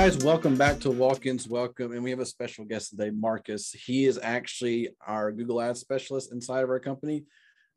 guys, welcome back to Walk-ins Welcome, and we have a special guest today, Marcus. He is actually our Google Ads specialist inside of our company.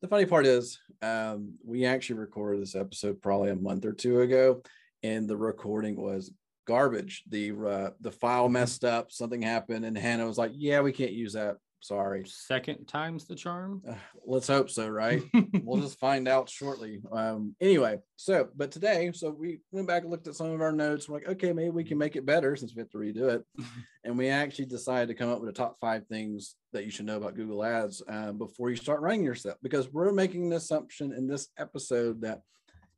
The funny part is, um, we actually recorded this episode probably a month or two ago, and the recording was garbage. The uh, the file messed up, something happened, and Hannah was like, "Yeah, we can't use that. Sorry." Second time's the charm. Uh, let's hope so, right? we'll just find out shortly. Um, anyway, so but today, so we went back and looked at some of our notes. We're like, okay, maybe we can make it better since we have to redo it. and we actually decided to come up with a top five things that you should know about Google Ads uh, before you start running yourself, because we're making an assumption in this episode that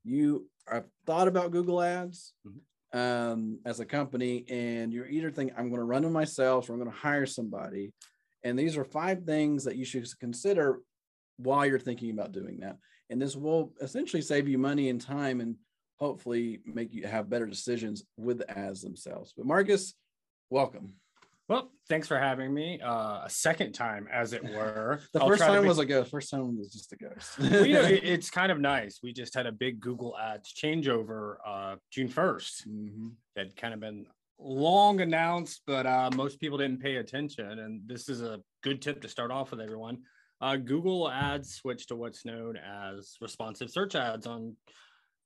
you have thought about Google Ads. Um, as a company, and you're either thinking, I'm going to run them myself or I'm going to hire somebody. And these are five things that you should consider while you're thinking about doing that. And this will essentially save you money and time and hopefully make you have better decisions with the ads themselves. But Marcus, welcome. Well, thanks for having me. Uh, a second time, as it were. The I'll first time was a ghost. First time was just a ghost. Well, you know, it- it's kind of nice. We just had a big Google Ads changeover uh, June 1st. Mhm. That kind of been long announced, but uh, most people didn't pay attention. And this is a good tip to start off with everyone. Uh, Google Ads switched to what's known as responsive search ads on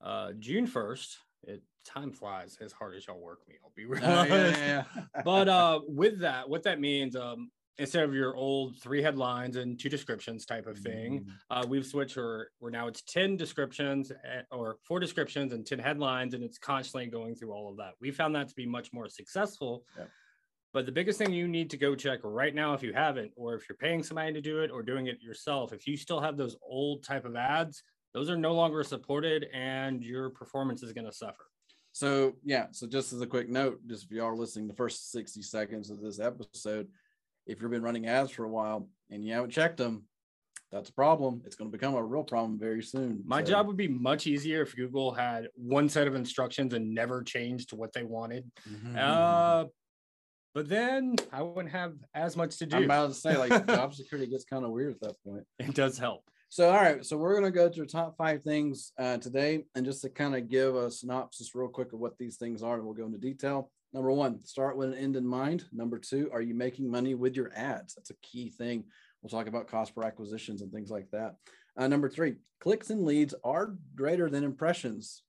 uh, June 1st. It time flies as hard as y'all work me. I'll be real. Uh, yeah, yeah, yeah. but uh with that what that means um instead of your old three headlines and two descriptions type of thing Mhm. uh we've switched or we're now it's 10 descriptions eh, or four descriptions and 10 headlines and it's constantly going through all of that we found that to be much more successful Yep. but the biggest thing you need to go check right now if you haven't or if you're paying somebody to do it or doing it yourself if you still have those old type of ads those are no longer supported and your performance is going to suffer So yeah, so just as a quick note, just if you are listening the first 60 seconds of this episode, if you've been running ads for a while and you haven't checked them, that's a problem. It's going to become a real problem very soon. My So- job would be much easier if Google had one set of instructions and never changed to what they wanted. Mhm. Uh, but then I wouldn't have as much to do. I'm about to say, like, job security gets kind of weird at that point. it does help. So, all right. So, we're going to go through top five things uh, today. And just to kind of give a synopsis real quick of what these things are, and we'll go into detail. Number one, start with an end in mind. Number two, are you making money with your ads? That's a key thing. We'll talk about cost per acquisitions and things like that. Uh, number three, clicks and leads are greater than impressions.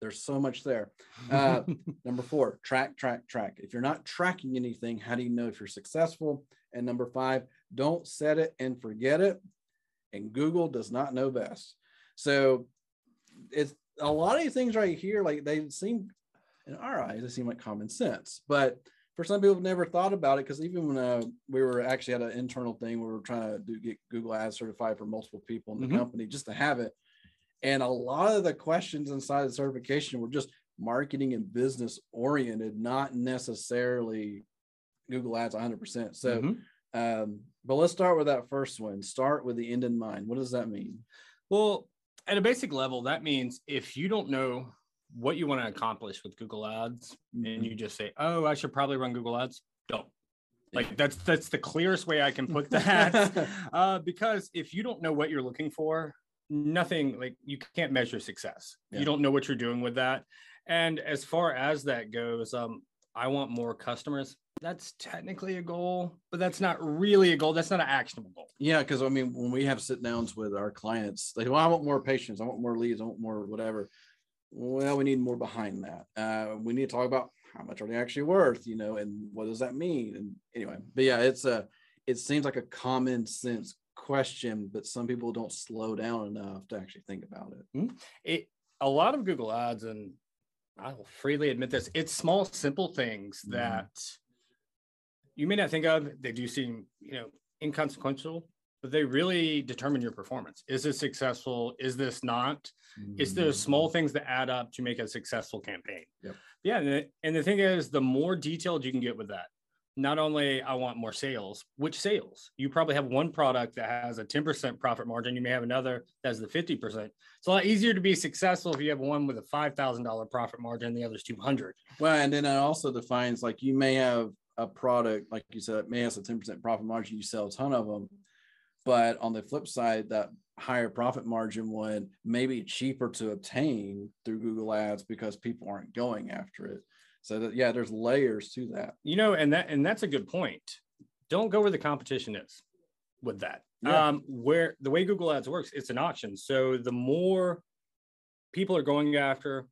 There's so much there. Uh, Number four, track, track, track. If you're not tracking anything, how do you know if you're successful? And number five, don't set it and forget it. And Google does not know best. So it's a lot of these things right here, like they seem in our eyes, it seem like common sense. But for some people, have never thought about it because even when uh, we were actually at an internal thing, we were trying to do get Google Ads certified for multiple people in the Mhm. company just to have it. And a lot of the questions inside the certification were just marketing and business oriented, not necessarily Google Ads 100%. So, Mhm. um, but let's start with that first one. Start with the end in mind. What does that mean? well, at a basic level, that means if you don't know what you want to accomplish with Google Ads and you just say, "Oh, I should probably run Google Ads," don't. Like that's that's the clearest way I can put that. uh, because if you don't know what you're looking for, nothing like you can't measure success. Yeah. You don't know what you're doing with that. And as far as that goes, um, I want more customers. That's technically a goal, but that's not really a goal. That's not an actionable goal. Yeah, because I mean, when we have sit downs with our clients, they well, I want more patients, I want more leads, I want more whatever. Well, we need more behind that. Uh, we need to talk about how much are they actually worth, you know, and what does that mean? And anyway, but yeah, it's a it seems like a common sense question, but some people don't slow down enough to actually think about it. It a lot of Google ads, and I will freely admit this, it's small, simple things Mhm. that you may not think of. They do seem, you know, inconsequential, but they really determine your performance. Is this successful? Is this not? It's those mm-hmm. small things that add up to make a successful campaign. Yep. Yeah. And the, and the thing is, the more detailed you can get with that, not only I want more sales, which sales? You probably have one product that has a 10% profit margin. You may have another that's the 50%. It's a lot easier to be successful if you have one with a $5,000 profit margin and the other's 200. Well, and then it also defines like you may have a product, like you said, it may have a 10% profit margin, you sell a ton of them. But on the flip side, that higher profit margin one may be cheaper to obtain through Google Ads because people aren't going after it. So that yeah, there's layers to that. You know, and that and that's a good point. Don't go where the competition is with that. Yeah. Um, where the way Google Ads works, it's an auction. So the more people are going after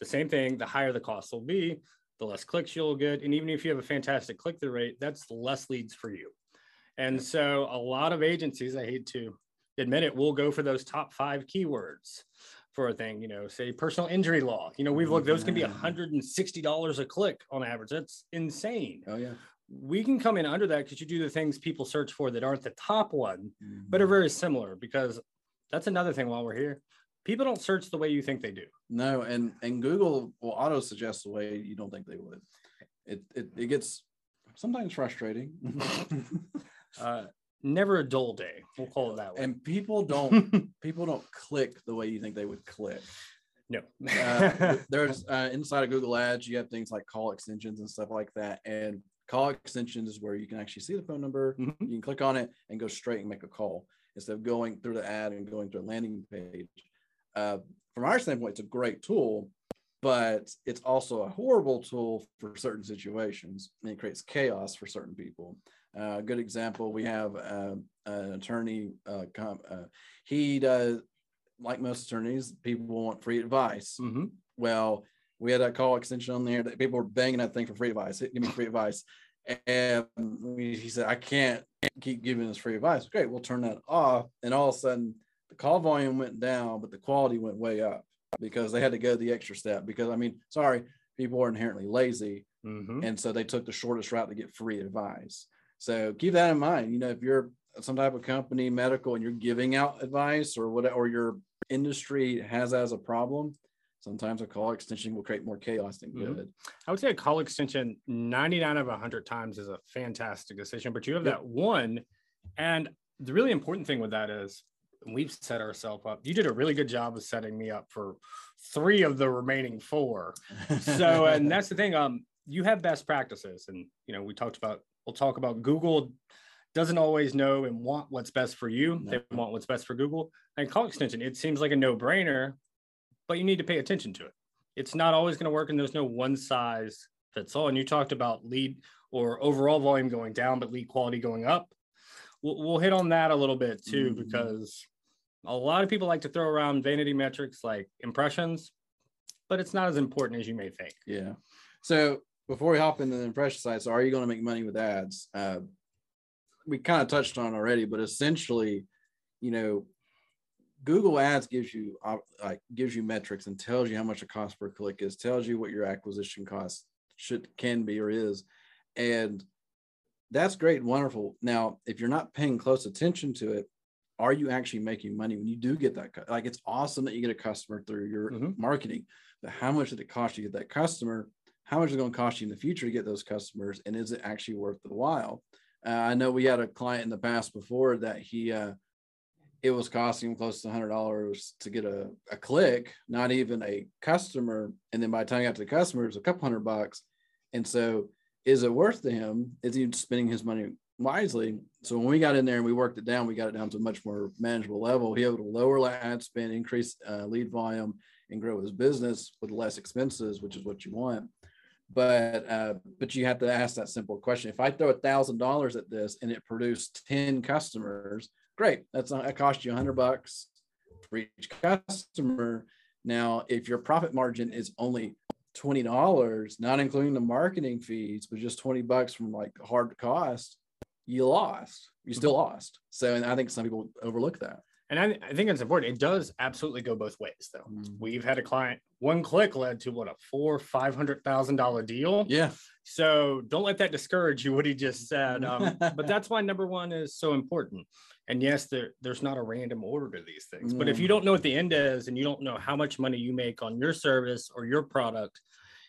the same thing, the higher the cost will be, the less clicks you'll get. And even if you have a fantastic click through rate, that's less leads for you. And so a lot of agencies, I hate to admit it, will go for those top five keywords for a thing, you know, say personal injury law. You know, we've looked, those can be mm-hmm. Yeah. $160 a click on average. That's insane. Oh yeah. We can come in under that because you do the things people search for that aren't the top one, but are mm-hmm. very similar because that's another thing while we're here. People don't search the way you think they do. No, and and Google will auto suggest the way you don't think they would. It it, it gets sometimes frustrating. Uh, never a dull day. We'll call it that way. and people don't people don't click the way you think they would click. no. Uh, there's uh, inside of Google Ads, you have things like call extensions and stuff like that. And call extensions is where you can actually see the phone number. Mhm. You can click on it and go straight and make a call instead of going through the ad and going through a landing page. Uh, from our standpoint, it's a great tool, but it's also a horrible tool for certain situations and it creates chaos for certain people. Uh, a good example, we have uh, an attorney, uh, uh, he does, like most attorneys, people want free advice. Mhm. Well, we had that call extension on there that people were banging that thing for free advice. Give me free advice. And we, he said, I can't keep giving this free advice. Great, we'll turn that off. And all of a sudden, the call volume went down, but the quality went way up because they had to go the extra step. Because, I mean, sorry, people are inherently lazy. Mhm. And so they took the shortest route to get free advice. So keep that in mind. You know, if you're some type of company, medical, and you're giving out advice or what, or your industry has as a problem, sometimes a call extension will create more chaos than Mhm. good. I would say a call extension 99 of 100 times is a fantastic decision, but you have Yep. that one. And the really important thing with that is we've set ourselves up. You did a really good job of setting me up for three of the remaining four. So, and that's the thing. Um, you have best practices, and you know, we talked about. We'll talk about Google doesn't always know and want what's best for you. No. They want what's best for Google. And call extension, it seems like a no-brainer, but you need to pay attention to it. It's not always going to work, and there's no one size fits all. And you talked about lead or overall volume going down, but lead quality going up. We'll, we'll hit on that a little bit too, Mhm. because a lot of people like to throw around vanity metrics like impressions, but it's not as important as you may think. yeah. So before we hop into the impression side, so are you going to make money with ads? Uh, we kind of touched on already, but essentially, you know, Google Ads gives you uh, like gives you metrics and tells you how much a cost per click is, tells you what your acquisition cost should can be or is, and that's great and wonderful. Now, if you're not paying close attention to it, are you actually making money when you do get that? Like, it's awesome that you get a customer through your Mhm. marketing, but how much did it cost you to get that customer? How much is it going to cost you in the future to get those customers? And is it actually worth the while? Uh, I know we had a client in the past before that he, uh, it was costing him close to hundred dollars to get a, a click, not even a customer. And then by the time he got to the customer, a couple hundred bucks. And so is it worth to him? Is he spending his money wisely? So when we got in there and we worked it down, we got it down to a much more manageable level. He able to lower ad spend, increase uh, lead volume, and grow his business with less expenses, which is what you want. But uh, but you have to ask that simple question: If I throw a thousand dollars at this and it produced ten customers, great. That's uh, not, that cost you a hundred bucks for each customer. Now, if your profit margin is only twenty dollars, not including the marketing fees, but just twenty bucks from like hard cost, you lost. You mm-hmm. still lost. So, and I think some people overlook that. And I, I think it's important. It does absolutely go both ways, though. Mm-hmm. We've had a client, one click led to what a four, five hundred thousand dollar deal. Yeah. So don't let that discourage you. What he just said, um, but that's why number one is so important. And yes, there, there's not a random order to these things. But if you don't know what the end is, and you don't know how much money you make on your service or your product,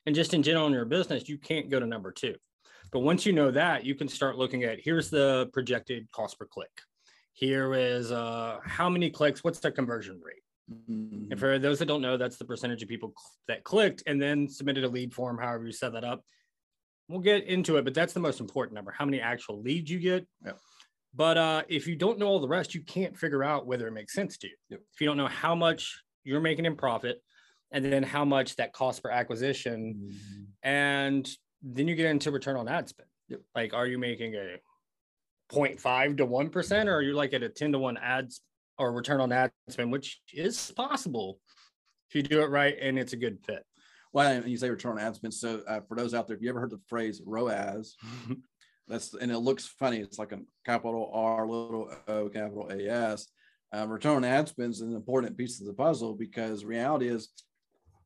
and just in general in your business, you can't go to number two. But once you know that, you can start looking at here's the projected cost per click. Here is uh, how many clicks, what's the conversion rate? Mhm. And for those that don't know, that's the percentage of people cl- that clicked and then submitted a lead form, however you set that up. We'll get into it, but that's the most important number how many actual leads you get. Yep. But uh, if you don't know all the rest, you can't figure out whether it makes sense to you. Yep. If you don't know how much you're making in profit, and then how much that cost per acquisition. Mm-hmm. And then you get into return on ad spend. Yep. Like, are you making a 0.5 to 1%, or are you like at a 10 to 1 ads or return on ad spend, which is possible if you do it right and it's a good fit. Well, and you say return on ad spend. So uh, for those out there, if you ever heard the phrase ROAS, that's and it looks funny. It's like a capital R, little O, capital AS. Uh, return on ad spend is an important piece of the puzzle because reality is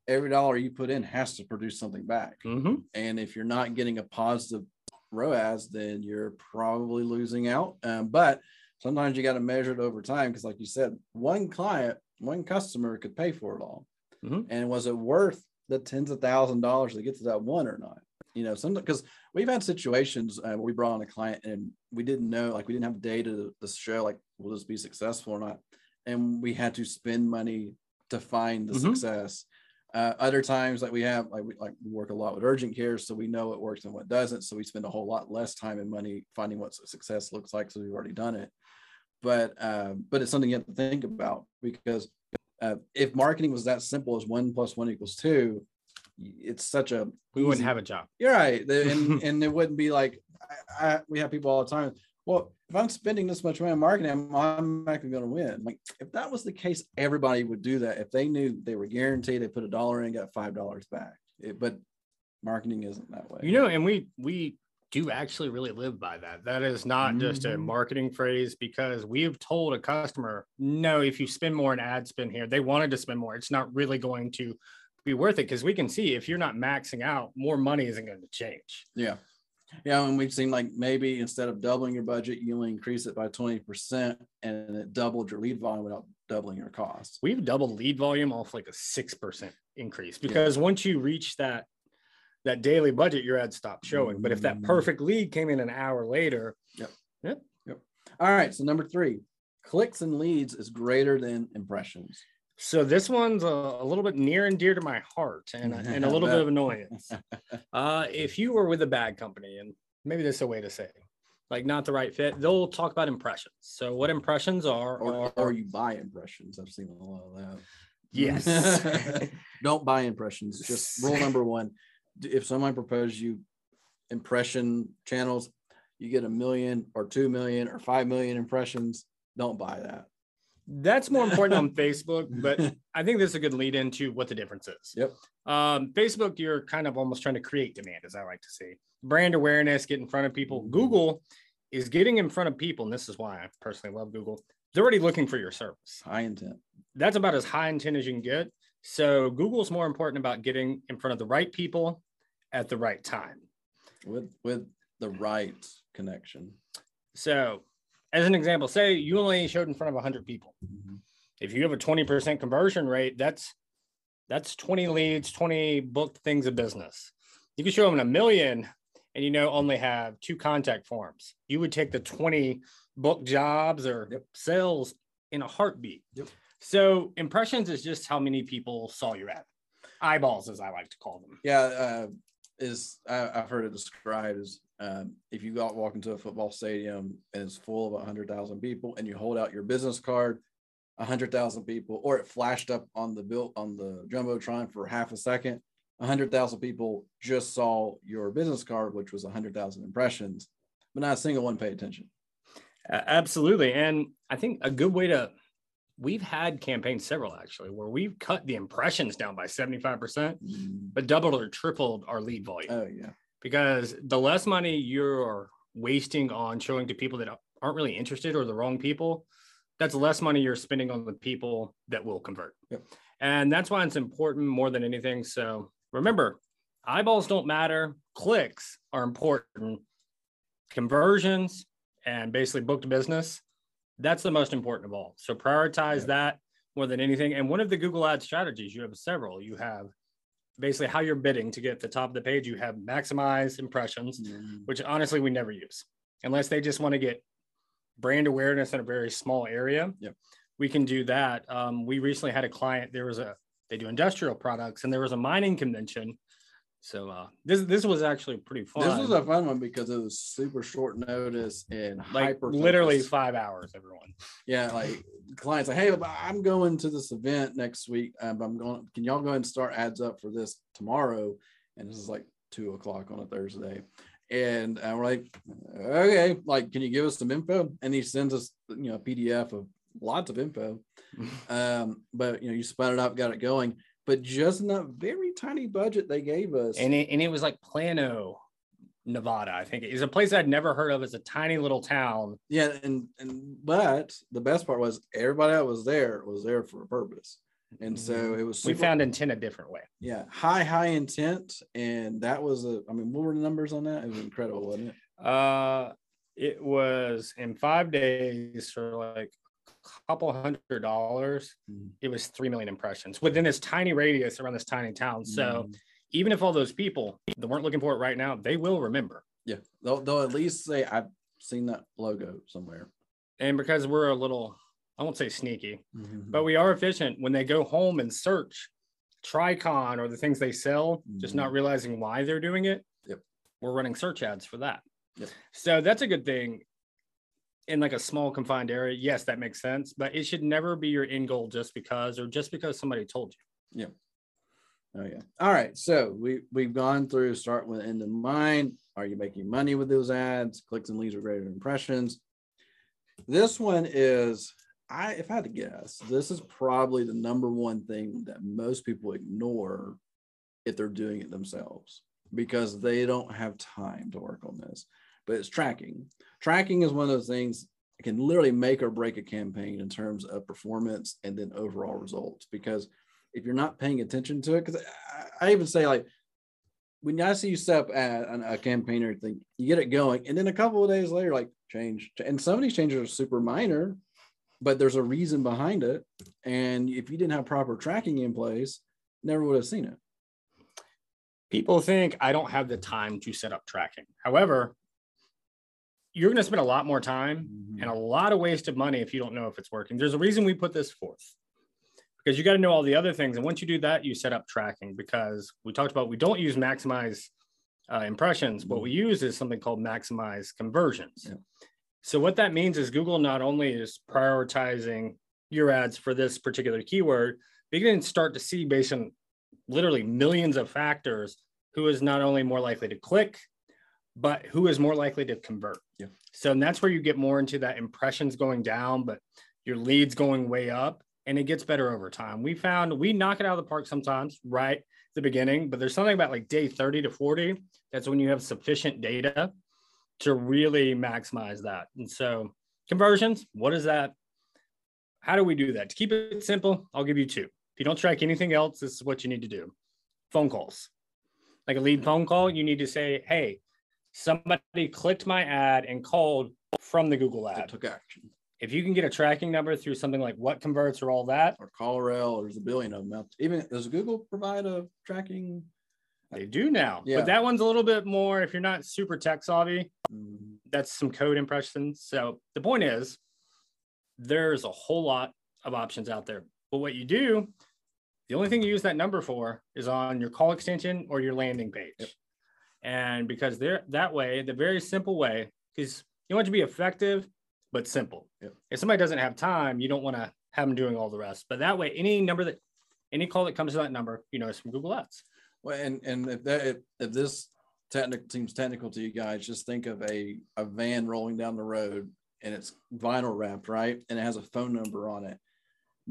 every dollar you put in has to produce something back. Mm-hmm. And if you're not getting a positive ROAS, then you're probably losing out. Um, but sometimes you got to measure it over time because, like you said, one client, one customer could pay for it all. Mhm. And was it worth the tens of thousand dollars to get to that one or not? You know, some because we've had situations uh, where we brought on a client and we didn't know, like we didn't have data to, to show, like, will this be successful or not? And we had to spend money to find the Mhm. success. Uh, other times, like we have, like we like we work a lot with urgent care, so we know what works and what doesn't. So we spend a whole lot less time and money finding what success looks like. So we've already done it. But uh, but it's something you have to think about because uh, if marketing was that simple as one plus one equals two, it's such a We wouldn't easy- have a job. You're right, and and it wouldn't be like I, I, we have people all the time. Well, if I'm spending this much money on marketing, I'm automatically going to win. Like if that was the case, everybody would do that. If they knew they were guaranteed, they put a dollar in, got five dollars back. It- but marketing isn't that way. You know, and we we do actually really live by that. That is not just a Mhm. marketing phrase because we've told a customer, no, if you spend more in ad spend here, they wanted to spend more. It's not really going to be worth it because we can see if you're not maxing out, more money isn't going to change. Yeah. Yeah. And we've seen like maybe instead of doubling your budget, you only increase it by 20% and it doubled your lead volume without doubling your cost. We've doubled lead volume off like a six percent increase because once you reach that that daily budget, your ad stopped showing. But if that Mm. perfect lead came in an hour later, yep. Yep. Yep. All right. So number three, clicks and leads is greater than impressions. So this one's a, a little bit near and dear to my heart and, and a little bit of annoyance. Uh, if you were with a bad company, and maybe this is a way to say, it, like not the right fit, they'll talk about impressions. So what impressions are, Or, are or you buy impressions. I've seen a lot of that. yes, Don't buy impressions. Just rule number one. If someone proposes you impression channels, you get a million or two million or five million impressions. Don't buy that. that's more important on Facebook, but I think this is a good lead into what the difference is. Yep. Um, Facebook, you're kind of almost trying to create demand, as I like to say, brand awareness, get in front of people. Google is getting in front of people, and this is why I personally love Google. They're already looking for your service. High intent. that's about as high intent as you can get. So Google's more important about getting in front of the right people at the right time. with with the right connection. So, as an example, say you only showed in front of 100 people. If you have a 20% conversion rate, that's that's 20 leads, 20 booked things of business. You can show them in a million and you know only have two contact forms. You would take the 20 book jobs or Yep. sales in a heartbeat. Yep. So impressions is just how many people saw your ad. Eyeballs, as I like to call them. Yeah, uh, is I, I've heard it described as um, if you go out walk into a football stadium and it's full of hundred thousand people, and you hold out your business card, hundred thousand people, or it flashed up on the bill on the jumbotron for half a second, hundred thousand people just saw your business card, which was hundred thousand impressions, but not a single one paid attention. Absolutely. And I think a good way to, we've had campaigns, several actually, where we've cut the impressions down by 75%, mm. but doubled or tripled our lead volume Oh yeah, because the less money you're wasting on showing to people that aren't really interested or the wrong people, that's less money you're spending on the people that will convert. Yep. And that's why it's important more than anything. So remember, eyeballs don't matter, clicks are important. Conversions and basically booked business, that's the most important of all. So prioritize Yep. that more than anything. And one of the Google Ad strategies, you have several. You have basically how you're bidding to get the top of the page. You have maximize impressions, Mm, which honestly we never use unless they just want to get brand awareness in a very small area. Yep. We can do that. Um, we recently had a client, there was a, they do industrial products and there was a mining convention So uh, this this was actually pretty fun. This was a fun one because it was super short notice and like hyper literally five hours. Everyone. Yeah, like clients like, hey, I'm going to this event next week. Um, I'm going. Can y'all go ahead and start ads up for this tomorrow? And this is like two o'clock on a Thursday, and uh, we're like, okay, like, can you give us some info? And he sends us, you know, a PDF of lots of info. Um, but you know, you spun it up, got it going. But just in that very tiny budget they gave us, and it, and it was like Plano, Nevada. I think it's a place I'd never heard of. It's a tiny little town. Yeah, and and but the best part was everybody that was there was there for a purpose, and so it was. Mm-hmm. we found intent a different way. yeah high high intent, and that was a. I mean, what were the numbers on that? It was incredible, wasn't it? Uh, it was in five days for like couple hundred dollars. Mhm. It was three million impressions within this tiny radius around this tiny town. So Mhm. even if all those people that weren't looking for it right now, they will remember. yeah, they'll they'll at least say I've seen that logo somewhere. And because we're a little, I won't say sneaky, Mm-hmm. but we are efficient when they go home and search Tricon or the things they sell, just not Mhm. realizing why they're doing it. Yep. We're running search ads for that. Yep. So that's a good thing in like a small confined area. Yes, that makes sense, but it should never be your end goal just because or just because somebody told you. Yeah. Oh yeah. All right. So we we've gone through start with end in mind. Are you making money with those ads? Clicks and leads are greater impressions. This one is I if I had to guess, this is probably the number one thing that most people ignore if they're doing it themselves because they don't have time to work on this. But it's tracking. Tracking is one of those things that can literally make or break a campaign in terms of performance and then overall results because if you're not paying attention to it, because I, I even say like when I see you set up at a campaign or anything, you get it going, and then a couple of days later, like change, and some of these changes are super minor, but there's a reason behind it. And if you didn't have proper tracking in place, never would have seen it. People think I don't have the time to set up tracking. However, you're going to spend a lot more time and a lot of waste of money if you don't know if it's working. There's a reason we put this forth because you got to know all the other things. And once you do that, you set up tracking because we talked about we don't use maximize uh, impressions. What we use is something called maximize conversions. Yeah. So what that means is Google not only is prioritizing your ads for this particular keyword, but you can start to see based on literally millions of factors who is not only more likely to click, but who is more likely to convert. Yeah. So that's where you get more into that impressions going down, but your leads going way up, and it gets better over time. We found we knock it out of the park sometimes right at the beginning, but there's something about like day 30 to 40. That's when you have sufficient data to really maximize that. And so conversions, what is that? How do we do that? To keep it simple, I'll give you two. If you don't track anything else, this is what you need to do. Phone calls. Like a lead phone call, you need to say, hey, somebody clicked my ad and called from the Google It ad. took action. If you can get a tracking number through something like WhatConverts or all that, Or CallRail, there's a billion of them. out- Even does Google provide a tracking? they do now. Yeah. But that one's a little bit more, if you're not super tech savvy, Mm, that's some code impressions. So the point is, there's a whole lot of options out there. But what you do, the only thing you use that number for is on your call extension or your landing page. Yep. And because they're that way, the very simple way, because you want to be effective but simple. Yep. If somebody doesn't have time, you don't want to have them doing all the rest. But that way, any number that any call that comes to that number, you know, is from Google Ads. Well, and and if that if, if this technical seems technical to you guys, just think of a a van rolling down the road and it's vinyl wrapped, right? And it has a phone number on it.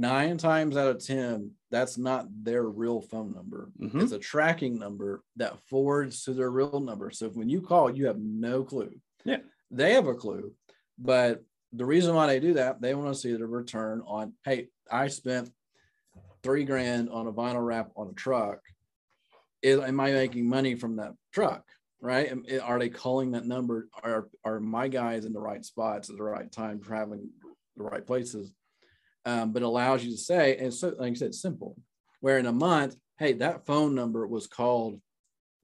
Nine times out of ten, that's not their real phone number. Mhm. It's a tracking number that forwards to their real number. So when you call, you have no clue. Yeah. They have a clue, but the reason why they do that, they want to see the return on, hey, I spent three grand on a vinyl wrap on a truck is am I making money from that truck? Right? Am- Are they calling that number? Are are my guys in the right spots at the right time, traveling the right places? Um, but it allows you to say, and so like I said, simple. Where in a month, hey, that phone number was called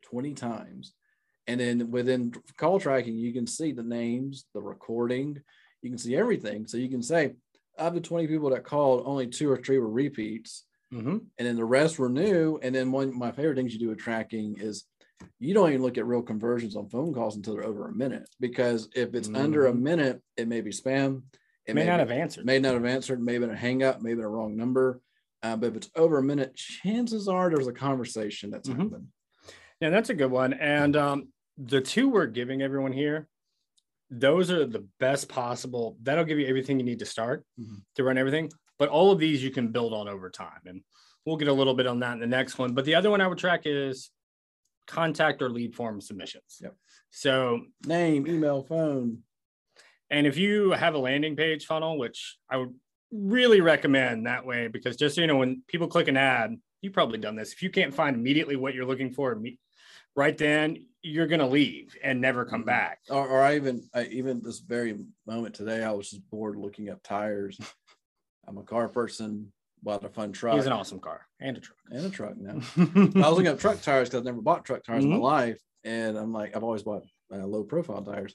20 times. And then within call tracking, you can see the names, the recording, you can see everything. So you can say, of the 20 people that called, only two or three were repeats Mm-hmm. and then the rest were new. And then one of my favorite things you do with tracking is you don't even look at real conversions on phone calls until they're over a minute because if it's under a Mhm. minute, it may be spam. It may not be- have answered. may not have answered, maybe a hang up, maybe a wrong number. Uh, but if it's over a minute, chances are there's a conversation that's Mhm. happened. Yeah, that's a good one. And um, the two we're giving everyone here, those are the best possible. That'll give you everything you need to start Mhm. to run everything. But all of these you can build on over time. And we'll get a little bit on that in the next one. But the other one I would track is contact or lead form submissions. Yep. So, Name, email, phone. And if you have a landing page funnel, which I would really recommend that way, because just so you know, when people click an ad, you've probably done this. If you can't find immediately what you're looking for, right then you're going to leave and never come Mhm. back. Or, or I even, I, even this very moment today, I was just bored looking up tires. I'm a car person, bought a fun truck He's an awesome car and a truck. and a truck now. I was looking up truck tires because I've never bought truck tires in Mhm. my life. And I'm like, I've always bought uh, low profile tires.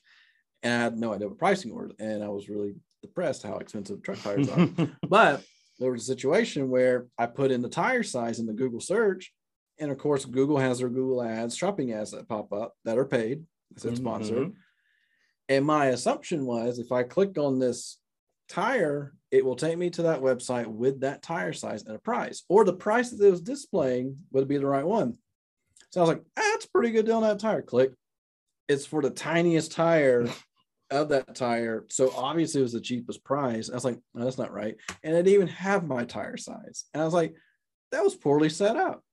And I had no idea what pricing was. And I was really depressed how expensive truck tires are. but there was a situation where I put in the tire size in the Google search. And of course, Google has their Google ads, shopping ads that pop up that are paid. Said sponsored. Mhm. And my assumption was if I click on this tire, it will take me to that website with that tire size and a price, or the price that it was displaying would be the right one. So I was like, ah, that's pretty good deal on that tire. Click. It's for the tiniest tire of that tire. So obviously it was the cheapest price. I was like, no, that's not right. And it didn't even have my tire size. And I was like, that was poorly set up.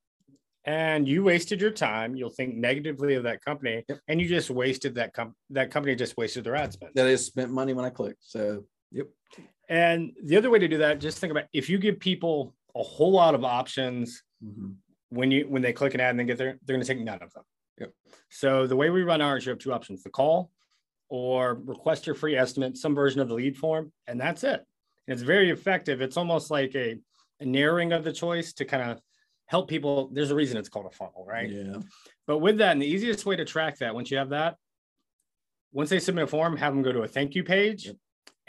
and you wasted your time. You'll think negatively of that company, Yep. and you just wasted that com- that company just wasted their ad spend. That is spent money when I clicked. So yep. And the other way to do that, just think about if you give people a whole lot of options Mhm. when you when they click an ad and they get there, they're going to take none of them. Yep. So the way we run ours, you have two options: the call or request your free estimate, some version of the lead form, and that's it. And it's very effective. It's almost like a, a narrowing of the choice to kind of help people. There's a reason it's called a funnel, right? Yeah. But with that, and the easiest way to track that, once you have that, once they submit a form, have them go to a thank you page Yep.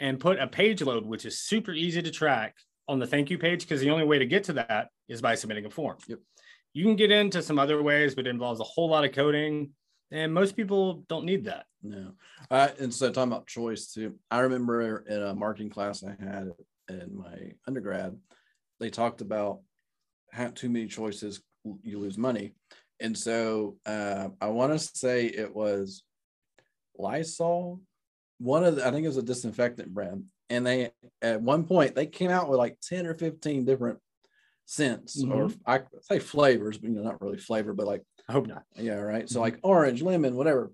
and put a page load, which is super easy to track on the thank you page because the only way to get to that is by submitting a form. Yep. You can get into some other ways, but it involves a whole lot of coding, and most people don't need that. No. Uh, and so talking about choice too, I remember in a marketing class I had in my undergrad, they talked about have too many choices, you lose money. And so uh, I want to say it was Lysol, one of the, I think it was a disinfectant brand. And they, at one point, they came out with like 10 or 15 different scents or I say flavors, but you know, not really flavor, but like I hope not. yeah, right. So Mhm. like orange, lemon, whatever.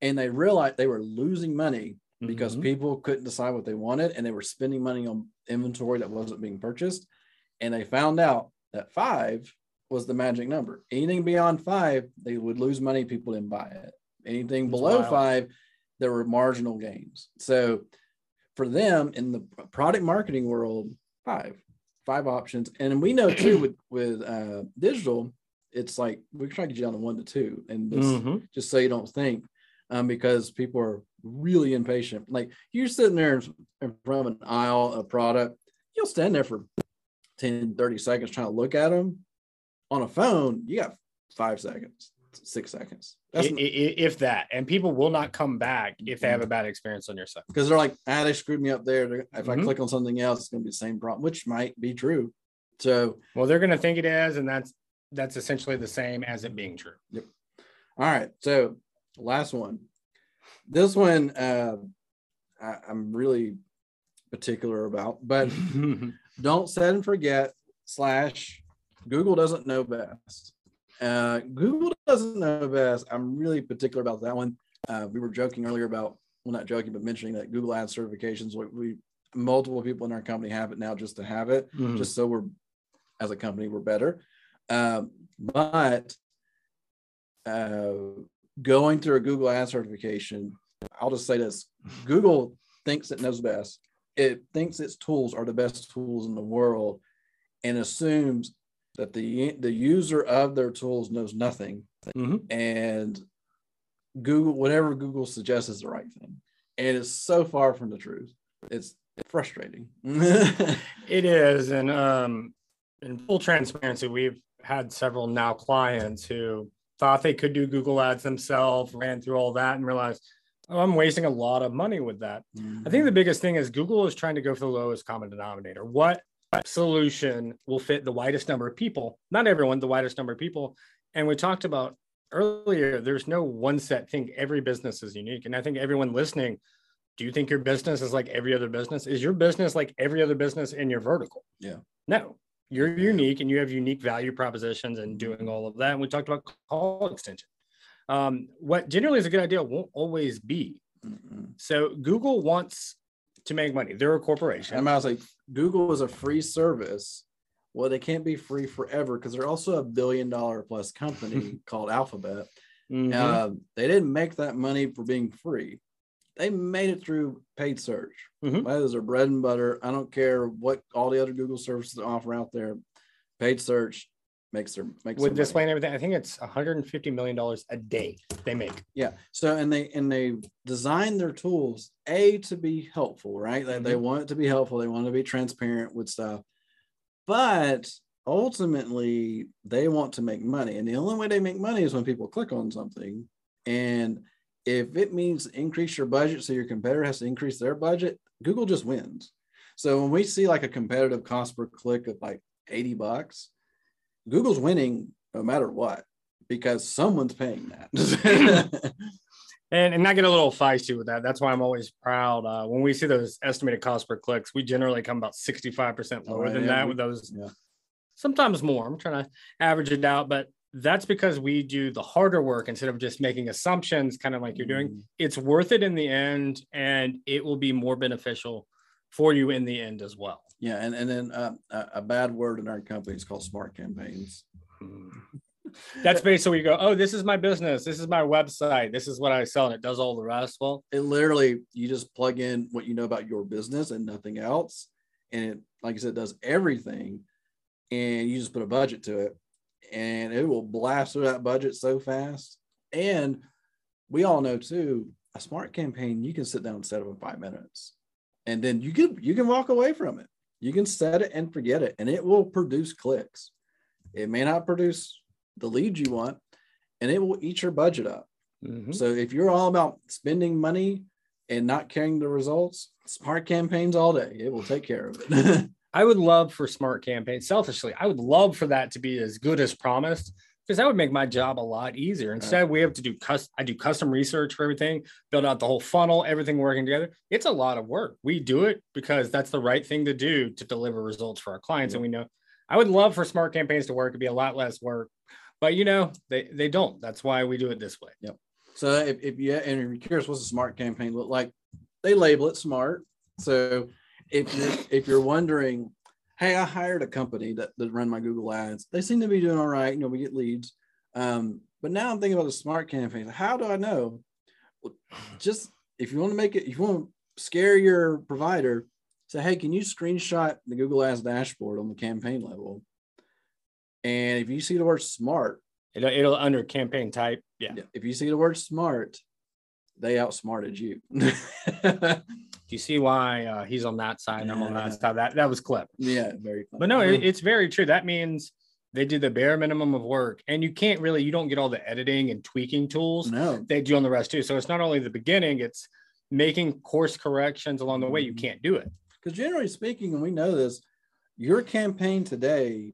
And they realized they were losing money because Mhm. people couldn't decide what they wanted and they were spending money on inventory that wasn't being purchased. And they found out that five was the magic number. Anything beyond five, they would lose money. People didn't buy it. Anything That's below wild. five, there were marginal gains. So for them in the product marketing world, five, five options. And we know too with with uh, digital, it's like we're trying to get you down to one to two, and this, Mhm. just so you don't think, um, because people are really impatient. Like you're sitting there in front of an aisle of product, you'll stand there for 10, 30 seconds trying to look at them. On a phone, you got five seconds, six seconds. That's if that, and people will not come back if they have a bad experience on your site. because they're like, ah, they screwed me up there. If I Mhm. click on something else, it's going to be the same problem, which might be true. So, Well, they're going to think it is, and that's that's essentially the same as it being true. all right. So, last one. This one, uh, I, I'm really particular about, but don't set and forget slash google doesn't know best uh, google doesn't know best i'm really particular about that one uh, we were joking earlier about well not joking but mentioning that google ad certifications we, we multiple people in our company have it now just to have it Mhm. just so we're as a company we're better um, but uh, going through a google ad certification i'll just say this. Google thinks it knows best. It thinks its tools are the best tools in the world and assumes that the the user of their tools knows nothing. Mhm. and google whatever google suggests is the right thing. And it's so far from the truth. It's frustrating. It is, and um, in full transparency, we've had several now clients who thought they could do Google Ads themselves, ran through all that, and realized, oh, I'm wasting a lot of money with that. I think mm-hmm. the biggest thing is Google is trying to go for the lowest common denominator. What solution will fit the widest number of people? Not everyone, the widest number of people. And we talked about earlier, there's no one set thing. Every business is unique. And I think everyone listening, do you think your business is like every other business? Is your business like every other business in your vertical? Yeah. No, you're unique and you have unique value propositions and doing all of that. And we talked about call extension. Um, what generally is a good idea won't always be. Mm-mm. So Google wants to make money. They're a corporation. And I was like, Google is a free service. Well, they can't be free forever because they're also a billion dollar plus company called Alphabet. Mhm. Uh, they didn't make that money for being free. They made it through paid search. Mhm. That is their bread and butter. I don't care what all the other Google services offer out there. Paid search makes their makes With their display money. and everything, I think it's 150 million dollars a day they make. Yeah. So and they and they design their tools a to be helpful, right? They, they want it to be helpful. They want to be transparent with stuff, but ultimately they want to make money, and the only way they make money is when people click on something. And if it means increase your budget, so your competitor has to increase their budget, Google just wins. So when we see like a competitive cost per click of like 80 bucks, Google's winning no matter what because someone's paying that. And, and I get a little feisty with that. That's why I'm always proud. Uh, when we see those estimated cost per clicks, we generally come about 65% lower right, than that we- with those. yeah. Sometimes more. I'm trying to average it out, but that's because we do the harder work instead of just making assumptions, kind of like you're doing. Mm, It's worth it in the end, and it will be more beneficial for you in the end as well. Yeah, and and then uh, a, a bad word in our company is called smart campaigns. That's basically where you go, oh, this is my business. This is my website. This is what I sell. And it does all the rest. Well, It literally you just plug in what you know about your business and nothing else, and it like I said does everything, and you just put a budget to it, and it will blast through that budget so fast. And we all know too, a smart campaign you can sit down and set up in five minutes, and then you can you can walk away from it. You can set it and forget it, and it will produce clicks. It may not produce the leads you want, and it will eat your budget up. mhm. So if you're all about spending money and not caring the results, smart campaigns all day. It will take care of it. I would love for smart campaigns. Selfishly, I would love for that to be as good as promised because that would make my job a lot easier. Instead, we have to do cus- I do custom research for everything, build out the whole funnel, everything working together. It's a lot of work. We do it because that's the right thing to do to deliver results for our clients. And we know I would love for smart campaigns to work. It'd be a lot less work, but you know they they don't. That's why we do it this way. Yep. So if, if you and you're curious what's a smart campaign look like, they label it smart. So if you're if you're wondering, hey, I hired a company that, that run my Google ads. They seem to be doing all right. You know, we get leads. Um, but now I'm thinking about the smart campaigns. How do I know? Well, just if you want to make it, if you want to scare your provider, say, hey, can you screenshot the Google Ads dashboard on the campaign level? And if you see the word smart, It'll, it'll under campaign type. Yeah. if you see the word smart, they outsmarted you. Do you see why uh, he's on that side and I'm on that side? That that was clever. yeah, very. But no, it, it's very true. That means they do the bare minimum of work, and you can't really you don't get all the editing and tweaking tools no, they do on the rest too. So it's not only the beginning; it's making course corrections along the way. You Mhm. can't do it. because generally speaking, and we know this, your campaign today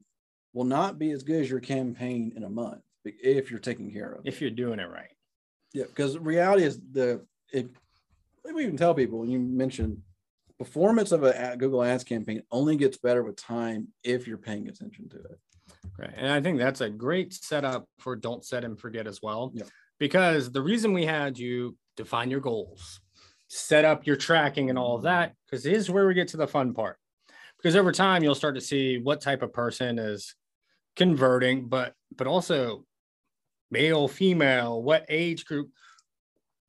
will not be as good as your campaign in a month if you're taking care of it. if you're doing it right. Yeah, because reality is the if we even tell people when you mention performance of a Google Ads campaign only gets better with time if you're paying attention to it. Right. And I think that's a great setup for don't set and forget as well. Yeah. Because the reason we had you define your goals, set up your tracking and all of that, because this is where we get to the fun part. Because over time you'll start to see what type of person is converting, but but also male, female, what age group,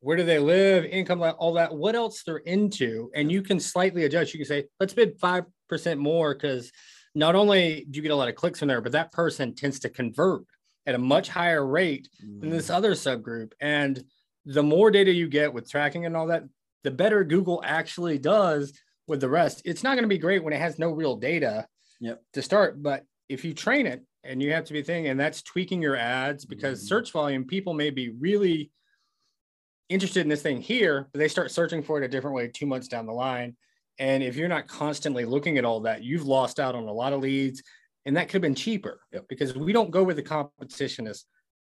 where do they live, income, all that, what else they're into, and you can slightly adjust. You can say, let's bid five percent more because not only do you get a lot of clicks from there, but that person tends to convert at a much higher rate than this other subgroup. And the more data you get with tracking and all that, the better Google actually does with the rest. It's not going to be great when it has no real data Yep. to start, but if you train it and you have to be thinking, and that's tweaking your ads because Mhm. search volume, people may be really interested in this thing here, but they start searching for it a different way two months down the line. And if you're not constantly looking at all that, you've lost out on a lot of leads, and that could have been cheaper Yep. because we don't go where the competition is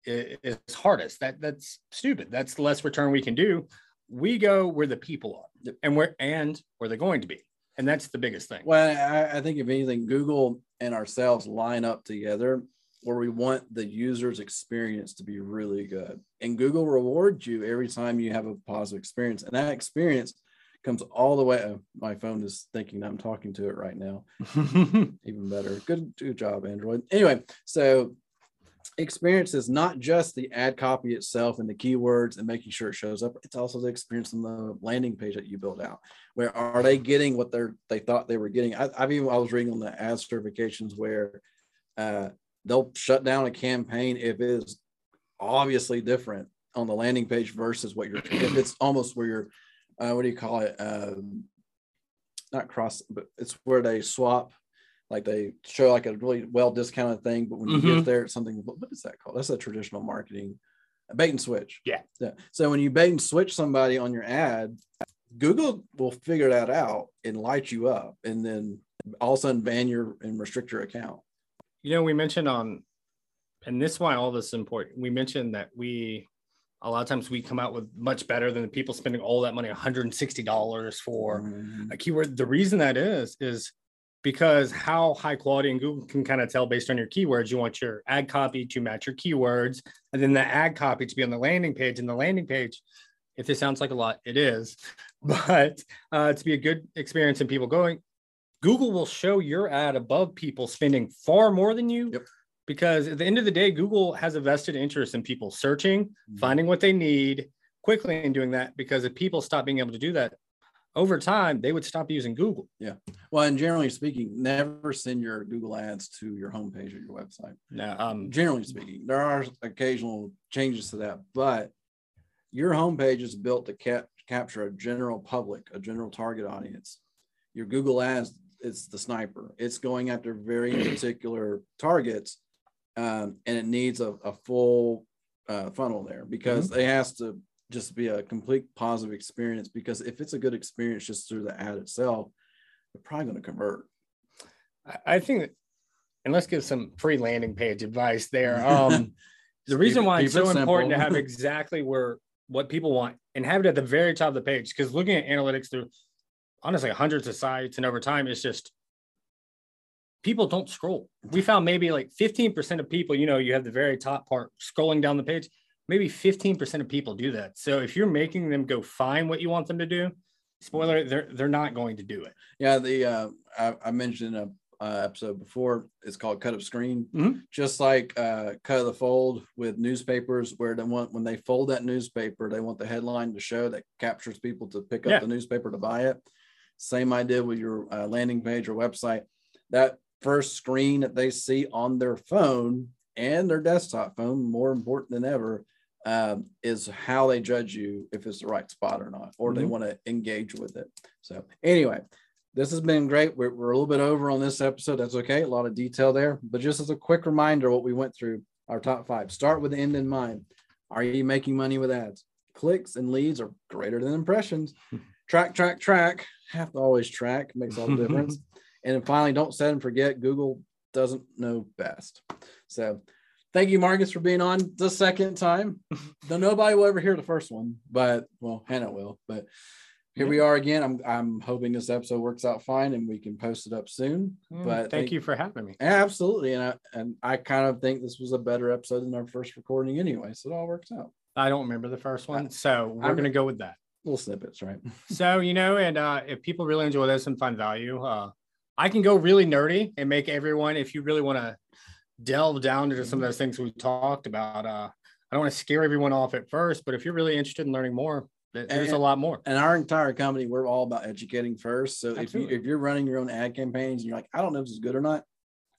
is hardest. That that's stupid. That's the less return we can do. We go where the people are, Yep. and where and where they're going to be, and that's the biggest thing. Well, I, I think if anything, Google and ourselves line up together where we want the user's experience to be really good. And Google rewards you every time you have a positive experience. And that experience comes all the way. oh, my phone is thinking I'm talking to it right now. Even better. Good, good job, Android. Anyway, so experience is not just the ad copy itself and the keywords and making sure it shows up. It's also the experience on the landing page that you build out. Where are they getting what they're they thought they were getting? I, I've even I was reading on the ad certifications where uh, they'll shut down a campaign if it is obviously different on the landing page versus what you're if it's almost where you're uh, what do you call it? Um, not cross, but it's where they swap like they show like a really well discounted thing, but when you Mhm. get there, it's something. What what is that called? That's a traditional marketing a bait and switch. Yeah. yeah. So when you bait and switch somebody on your ad, Google will figure that out and light you up, and then all of a sudden ban your and restrict your account. You know, we mentioned on, and this is why all this is important. We mentioned that we, a lot of times we come out with much better than the people spending all that money, $160 for Mhm. a keyword. The reason that is, is because how high quality and Google can kind of tell based on your keywords, you want your ad copy to match your keywords, and then the ad copy to be on the landing page. And the landing page, if this sounds like a lot, it is, but uh, to be a good experience and people going, Google will show your ad above people spending far more than you. Yep. Because at the end of the day, Google has a vested interest in people searching, Mm-hmm. finding what they need quickly and doing that. Because if people stop being able to do that over time, they would stop using Google. Yeah. Well, and generally speaking, never send your Google ads to your homepage or your website. Now, um, Generally speaking, there are occasional changes to that, but your homepage is built to cap- capture a general public, a general target audience. Your Google ads, it's the sniper. It's going after very particular targets, um, and it needs a, a full uh, funnel there because it has to just be a complete positive experience. Because if it's a good experience just through the ad itself, they're probably going to convert. I- think and let's give some free landing page advice there. Um, the reason why it's keep it so important to have exactly where what people want and have it at the very top of the page because looking at analytics through honestly hundreds of sites and over time it's just people don't scroll we found maybe like 15% of people you know you have the very top part scrolling down the page maybe 15% of people do that so if you're making them go find what you want them to do spoiler they're they're not going to do it Yeah, the uh, I, I mentioned in a uh, episode before. It's called cut up screen, Mhm. just like uh, cut of the fold with newspapers, where they want when they fold that newspaper, they want the headline to show that captures people to pick up Yeah. the newspaper to buy it. Same idea with your uh, landing page or website. That first screen that they see on their phone and their desktop phone, more important than ever, um, is how they judge you if it's the right spot or not, or they Mhm. want to engage with it. So, anyway, this has been great. We're, we're a little bit over on this episode. That's okay. A lot of detail there, but just as a quick reminder, what we went through our top five. Start with the end in mind. Are you making money with ads? Clicks and leads are greater than impressions. track, track, track. Have to always track. Makes all the difference. and then finally, don't set and forget. Google doesn't know best. So, thank you, Marcus, for being on the second time. Though nobody will ever hear the first one, but well, Hannah will. But here we are again. I'm I'm hoping this episode works out fine and we can post it up soon. Mm, But thank you for having me Absolutely, and I and I kind of think this was a better episode than our first recording anyway, so it all works out. I don't remember the first one, so we're I'm- gonna go with that. Little snippets, right? So you know, and uh, if people really enjoy this and find value, uh, I can go really nerdy and make everyone. If you really want to delve down into some of those things we talked about, uh, I don't want to scare everyone off at first, but if you're really interested in learning more, th- there's a lot more. And our entire company, we're all about educating first. So if you if you're running your own ad campaigns and you're like, I don't know if this is good or not,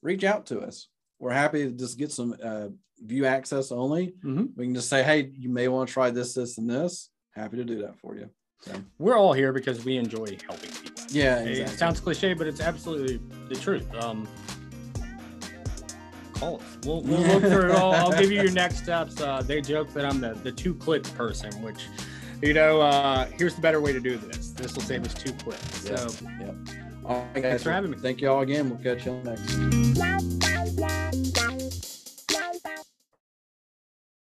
reach out to us. We're happy to just get some uh, view access only. Mhm. We can just say, hey, you may want to try this, this, and this. Happy to do that for you. So We're all here because we enjoy helping people. yeah, It sounds cliche, but it's absolutely the truth. Um, cult. We'll, we'll look through. I'll, I'll give you your next steps. Uh, they joke that I'm the the two clicks person, which you know, uh, here's the better way to do this. This will save us two clicks. So, Yep. All right, guys. Thanks for having me. Thank you all again. We'll catch you on the next.